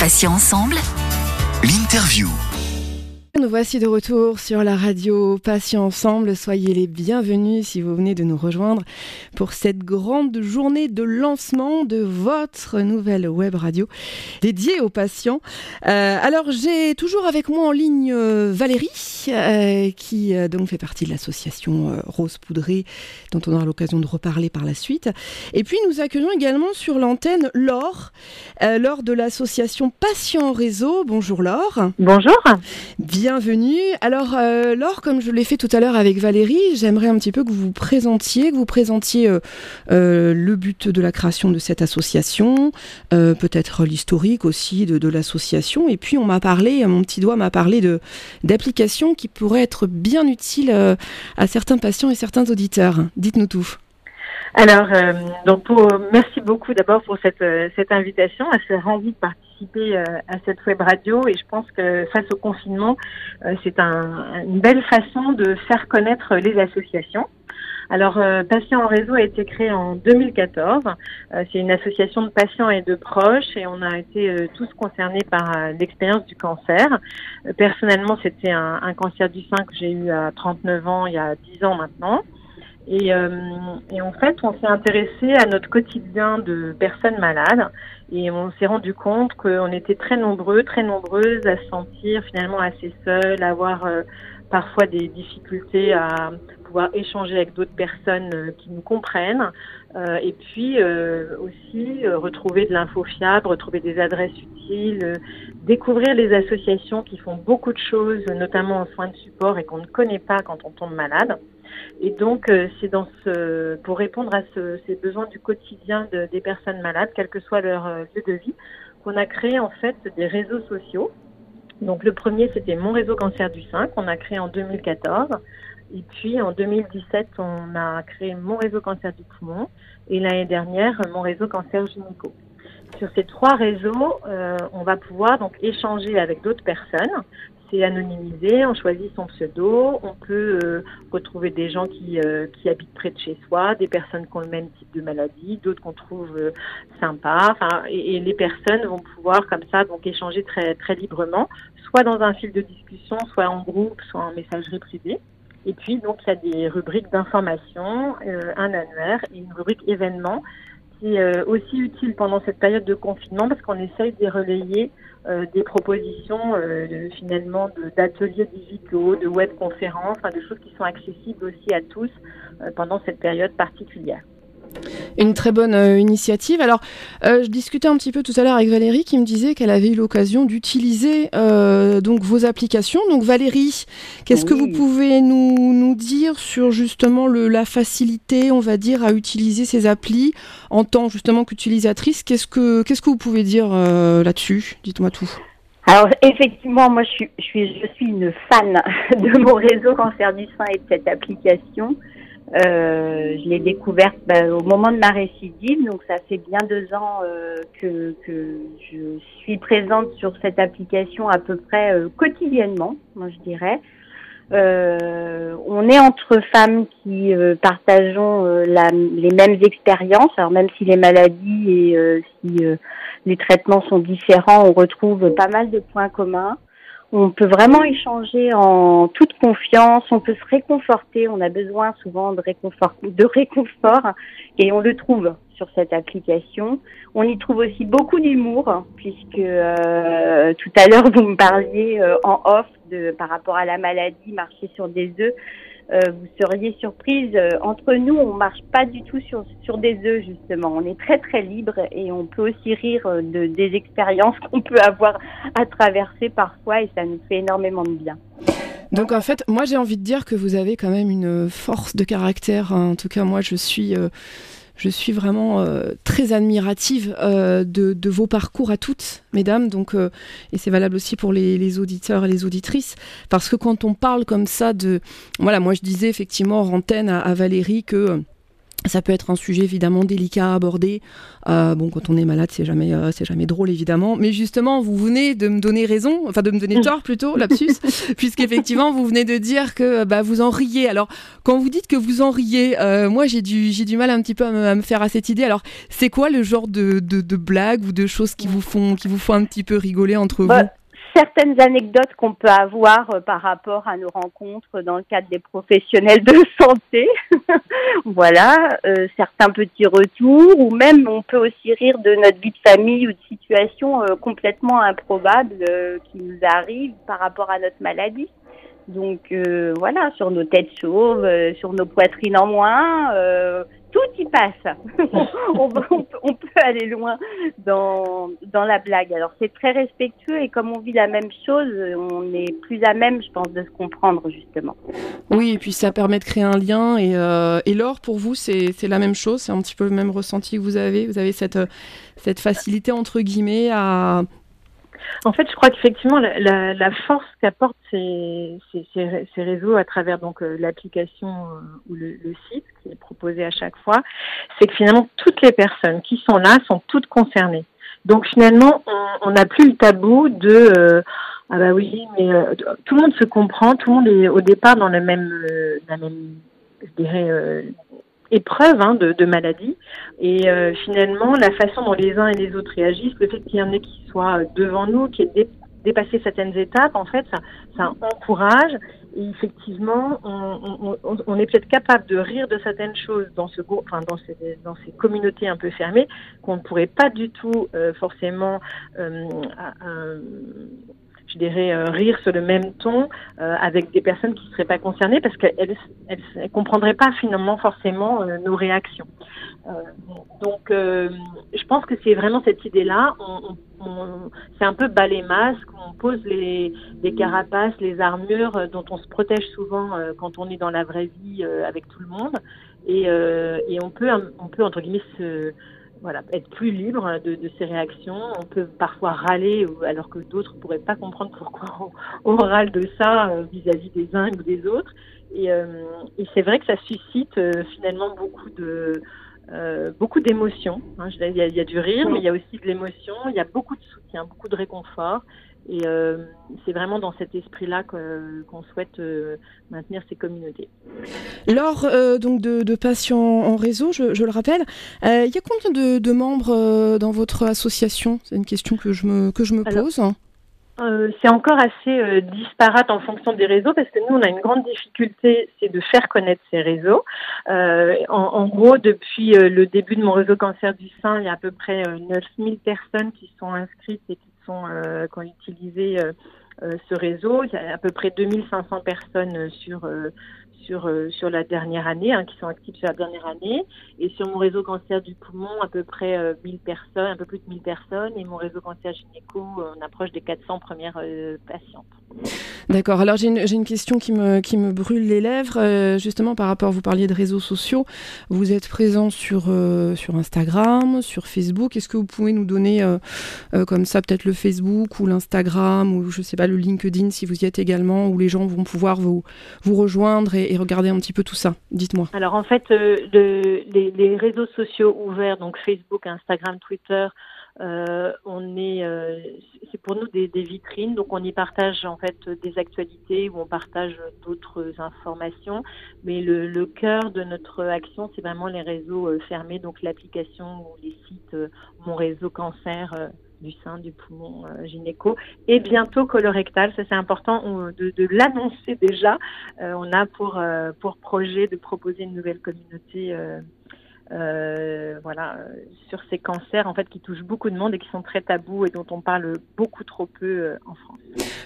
Patients ensemble. L'interview. Nous voici de retour sur la radio Patients Ensemble. Soyez les bienvenus si vous venez de nous rejoindre pour cette grande journée de lancement de votre nouvelle web radio dédiée aux patients. Euh, alors j'ai toujours avec moi en ligne euh, Valérie euh, qui donc fait partie de l'association Rose Poudrée dont on aura l'occasion de reparler par la suite. Et puis nous accueillons également sur l'antenne Laure, Laure de l'association Patients Réseau. Bonjour Laure. Bonjour. Bienvenue. Alors, euh, Laure, comme je l'ai fait tout à l'heure avec Valérie, j'aimerais un petit peu que vous vous présentiez, que vous présentiez euh, euh, le but de la création de cette association, peut-être l'historique aussi de, de l'association. Et puis, on m'a parlé, mon petit doigt m'a parlé d'applications qui pourraient être bien utiles à certains patients et certains auditeurs. Dites-nous tout. Alors, euh, donc pour, merci beaucoup d'abord pour cette, euh, cette invitation. Elle s'est ravie de participer euh, à cette web radio et je pense que face au confinement, euh, c'est un, une belle façon de faire connaître les associations. Alors, euh, Patients en réseau a été créé en 2014. Euh, c'est une association de patients et de proches et on a été tous concernés par l'expérience du cancer. Personnellement, c'était un, un cancer du sein que j'ai eu à 39 ans, il y a 10 ans maintenant. Et, euh, et en fait, on s'est intéressé à notre quotidien de personnes malades et on s'est rendu compte qu'on était très nombreux, très nombreuses à se sentir finalement assez seuls, à avoir euh, parfois des difficultés à pouvoir échanger avec d'autres personnes euh, qui nous comprennent euh, et puis euh, aussi retrouver de l'info fiable, retrouver des adresses utiles, découvrir les associations qui font beaucoup de choses, notamment en soins de support et qu'on ne connaît pas quand on tombe malade. Et donc, euh, c'est pour répondre à ce, ces besoins du quotidien de- des personnes malades, quel que soit leur euh, lieu de vie, qu'on a créé en fait des réseaux sociaux. Donc, le premier, c'était Mon réseau cancer du sein, qu'on a créé en 2014. Et puis, en 2017, on a créé Mon réseau cancer du poumon. Et l'année dernière, Mon réseau cancer gynéco. Sur ces trois réseaux, euh, on va pouvoir donc échanger avec d'autres personnes. Anonymisé, on choisit son pseudo, on peut euh, retrouver des gens qui, euh, qui habitent près de chez soi, des personnes qui ont le même type de maladie, d'autres qu'on trouve euh, sympas. Et, les personnes vont pouvoir comme ça donc échanger très très librement, soit dans un fil de discussion, soit en groupe, soit en messagerie privée. Et puis donc il y a des rubriques d'information, un annuaire et une rubrique événements est euh, aussi utile pendant cette période de confinement parce qu'on essaye de relayer euh, des propositions euh, finalement d'ateliers digitaux, de webconférences, enfin, de choses qui sont accessibles aussi à tous euh, pendant cette période particulière. Une très bonne euh, initiative. Alors, euh, je discutais un petit peu tout à l'heure avec Valérie qui me disait qu'elle avait eu l'occasion d'utiliser euh, donc vos applications. Donc Valérie, qu'est-ce que vous pouvez nous, nous dire sur justement le, la facilité, on va dire, à utiliser ces applis en tant justement qu'utilisatrice? Qu'est-ce que qu'est-ce que vous pouvez dire là-dessus? Dites-moi tout. Alors effectivement, moi je suis, je suis, je suis une fan de mon réseau cancer du sein et de cette application. Euh, je l'ai découverte bah, au moment de ma récidive, donc ça fait bien deux ans euh, que, je suis présente sur cette application à peu près euh, quotidiennement, moi je dirais. Euh, on est entre femmes qui partageons les mêmes expériences, alors même si les maladies et si les traitements sont différents, on retrouve pas mal de points communs. On peut vraiment échanger en toute confiance, on peut se réconforter, on a besoin souvent de réconfort, de réconfort et on le trouve sur cette application. On y trouve aussi beaucoup d'humour puisque euh, tout à l'heure vous me parliez euh, en off de par rapport à la maladie, marcher sur des œufs. Euh, vous seriez surprise. euh, entre nous, on marche pas du tout sur, sur des œufs, justement. On est très, très libre et on peut aussi rire euh, de, des expériences qu'on peut avoir à traverser parfois et ça nous fait énormément de bien. Donc en fait, moi j'ai envie de dire que vous avez quand même une force de caractère. hein. En tout cas, moi je suis, je suis vraiment euh, très admirative euh, de, vos parcours à toutes, mesdames. Donc euh, et c'est valable aussi pour les, auditeurs et les auditrices, parce que quand on parle comme ça de, voilà, moi je disais effectivement en antenne à Valérie que Ça peut être un sujet évidemment délicat à aborder. Euh, bon, quand on est malade, c'est jamais, euh, c'est jamais drôle évidemment. Mais justement, vous venez de me donner raison, enfin de me donner tort plutôt, lapsus, puisqu'effectivement vous venez de dire que bah, vous en riez. Alors, quand vous dites que vous en riez, euh, moi j'ai du, j'ai du mal un petit peu à me, faire à cette idée. Alors, c'est quoi le genre de, de, de blagues ou de choses qui vous font, qui vous font un petit peu rigoler entre bah, vous? Certaines anecdotes qu'on peut avoir euh, par rapport à nos rencontres dans le cadre des professionnels de santé. voilà, euh, certains petits retours, ou même on peut aussi rire de notre vie de famille ou de situations euh, complètement improbables qui nous arrivent par rapport à notre maladie. Donc voilà, sur nos têtes chauves, sur nos poitrines en moins tout y passe. on, peut aller loin dans, dans la blague. Alors c'est très respectueux et comme on vit la même chose, on est plus à même, je pense, de se comprendre justement. Oui, et puis ça permet de créer un lien. Et, euh, l'or, pour vous, c'est la même chose? C'est un petit peu le même ressenti que vous avez? Vous avez cette, cette facilité, entre guillemets, à, en fait, je crois qu'effectivement, la, la, force qu'apportent ces, ces, ces, réseaux à travers donc euh, l'application euh, ou le, site qui est proposé à chaque fois, c'est que finalement toutes les personnes qui sont là sont toutes concernées. Donc finalement, on n'a plus le tabou de euh, ah bah oui, mais tout le monde se comprend, tout le monde est au départ dans le la même, je dirais, épreuve hein, de, de, maladie. Et euh, finalement, la façon dont les uns et les autres réagissent, le fait qu'il y en ait qui soient devant nous, qui aient dépassé certaines étapes, en fait, ça, ça encourage. Et effectivement, on, on, on est peut-être capable de rire de certaines choses dans ce enfin dans ces dans ces communautés un peu fermées qu'on ne pourrait pas du tout euh, forcément euh, je dirais, euh, rire sur le même ton euh, avec des personnes qui ne seraient pas concernées parce qu'elles ne comprendraient pas finalement forcément euh, nos réactions. donc, je pense que c'est vraiment cette idée-là. On, on, c'est un peu bas les masques, on pose les, les, carapaces, les armures dont on se protège souvent quand on est dans la vraie vie avec tout le monde. Et, et on peut, on peut entre guillemets se voilà, être plus libre de, de, ses réactions. On peut parfois râler alors que d'autres pourraient pas comprendre pourquoi on, râle de ça euh, vis-à-vis des uns ou des autres. Et, euh, et c'est vrai que ça suscite euh, finalement beaucoup de beaucoup d'émotions. Hein. Il, il y a du rire, mais il y a aussi de l'émotion. Il y a beaucoup de soutien, beaucoup de réconfort. Et euh, c'est vraiment dans cet esprit-là qu'on souhaite euh, maintenir ces communautés. Lors euh, donc de, patients en réseau, je, le rappelle, il y a combien de, membres dans votre association? C'est une question que je me, que je me pose. c'est encore assez disparate en fonction des réseaux parce que nous, on a une grande difficulté, c'est de faire connaître ces réseaux. En, en, gros, depuis le début de mon réseau cancer du sein, il y a à peu près 9000 personnes qui sont inscrites et qui sont, euh, qui ont utilisé euh, euh, ce réseau. Il y a à peu près 2500 personnes sur sur, sur la dernière année, hein, qui sont actifs sur la dernière année. Et sur mon réseau cancer du poumon, à peu près 1000 personnes, un peu plus de 1000 personnes. Et mon réseau cancer gynéco, on approche des 400 premières patientes. D'accord. Alors j'ai une, une, question qui me, qui me brûle les lèvres, euh, justement par rapport, vous parliez de réseaux sociaux. Vous êtes présent sur, euh, sur Instagram, sur Facebook. Est-ce que vous pouvez nous donner euh, comme ça peut-être le Facebook ou l'Instagram ou je sais pas le LinkedIn si vous y êtes également, où les gens vont pouvoir vous, vous rejoindre regarder un petit peu tout ça Dites-moi. Alors en fait, les, les, réseaux sociaux ouverts, donc Facebook, Instagram, Twitter, euh, on est, euh, c'est pour nous des, vitrines, donc on y partage en fait des actualités ou on partage d'autres informations. Mais le, cœur de notre action, c'est vraiment les réseaux euh, fermés, donc l'application ou les sites Mon réseau cancer du sein, du poumon gynéco et bientôt colorectal. Ça c'est important de, de l'annoncer déjà. on a pour pour projet de proposer une nouvelle communauté euh, voilà, euh, sur ces cancers en fait qui touchent beaucoup de monde et qui sont très tabous et dont on parle beaucoup trop peu euh, en France.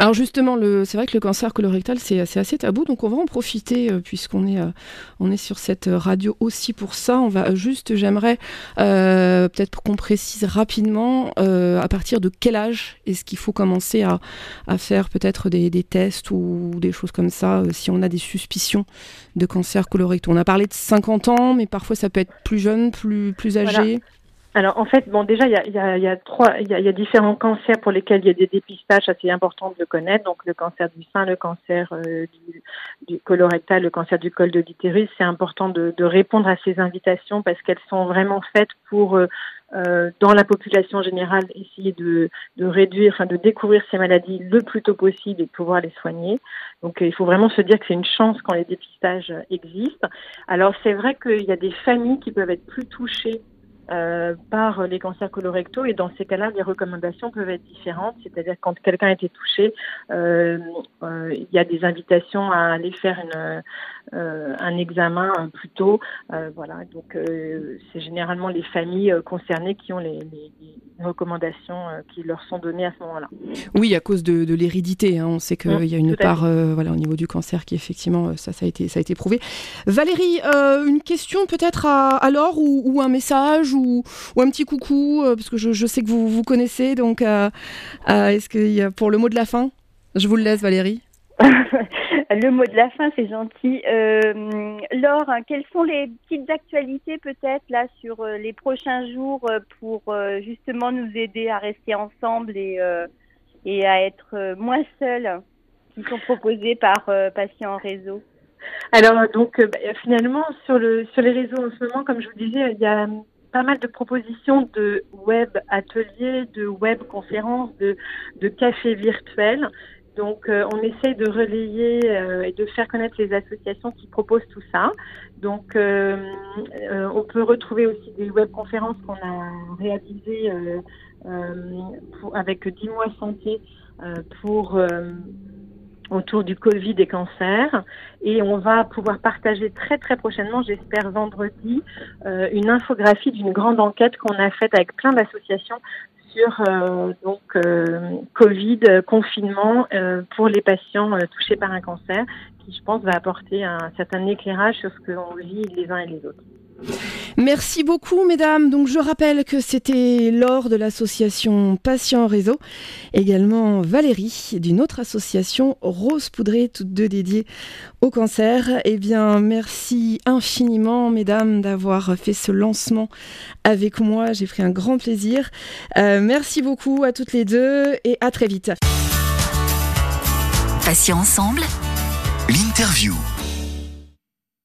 Alors justement, c'est vrai que le cancer colorectal c'est assez tabou, donc on va en profiter puisqu'on est on est sur cette radio aussi pour ça. On va juste, j'aimerais peut-être qu'on précise rapidement à partir de quel âge est-ce qu'il faut commencer à, à faire peut-être des, des, tests ou des choses comme ça si on a des suspicions de cancer colorectal. On a parlé de 50 ans, mais parfois ça peut être plus jeune, plus, plus âgé alors en fait, bon déjà il y a, trois, il y a, différents cancers pour lesquels il y a des dépistages assez importants de le connaître. Donc le cancer du sein, le cancer euh, du, colorectal, le cancer du col de l'utérus. C'est important de, de, répondre à ces invitations parce qu'elles sont vraiment faites pour euh, euh, dans la population générale essayer de, de réduire, enfin de découvrir ces maladies le plus tôt possible et de pouvoir les soigner. Donc il faut vraiment se dire que c'est une chance quand les dépistages existent. Alors c'est vrai qu'il y a des familles qui peuvent être plus touchées euh, par les cancers colorectaux et dans ces cas-là, les recommandations peuvent être différentes. C'est-à-dire quand quelqu'un a été touché, euh, euh, il y a des invitations à aller faire une, un examen plus tôt. Euh, voilà, donc c'est généralement les familles concernées qui ont les, les, les recommandations qui leur sont données à ce moment-là. Oui, à cause de, de l'hérédité. Hein. On sait qu'il mmh, y a une part, voilà, au niveau du cancer qui effectivement, ça, ça a été, ça a été prouvé. Valérie, une question peut-être à, à Laure ou, ou un message ou, ou un petit coucou, euh, parce que je, je, sais que vous vous connaissez, donc euh, euh, est-ce qu'il y a pour le mot de la fin? Je vous le laisse, Valérie. le mot de la fin, c'est gentil. Euh, Laure, quelles sont les petites actualités peut-être là sur les prochains jours pour justement nous aider à rester ensemble et, à être moins seuls qui sont proposées par Patients en Réseau? Alors donc bah, finalement sur le sur les réseaux en ce moment, comme je vous disais, il y a pas mal de propositions de web ateliers, de web conférences, de cafés virtuels. Donc, euh, on essaye de relayer euh, et de faire connaître les associations qui proposent tout ça. Donc, euh, on peut retrouver aussi des web conférences qu'on a réalisées avec 10 mois santé pour autour du Covid et cancer. Et on va pouvoir partager très très prochainement, j'espère vendredi, euh, une infographie d'une grande enquête qu'on a faite avec plein d'associations sur euh, donc euh, Covid, confinement euh, pour les patients euh, touchés par un cancer, qui je pense va apporter un certain éclairage sur ce que l'on vit les uns et les autres. Merci beaucoup, mesdames. Donc, je rappelle que c'était lors de l'association Patients Réseau, également Valérie d'une autre association Rose Poudrée, toutes deux dédiées au cancer. Eh bien, merci infiniment, mesdames, d'avoir fait ce lancement avec moi. J'ai pris un grand plaisir. Euh, merci beaucoup à toutes les deux et à très vite. Patients ensemble, l'interview.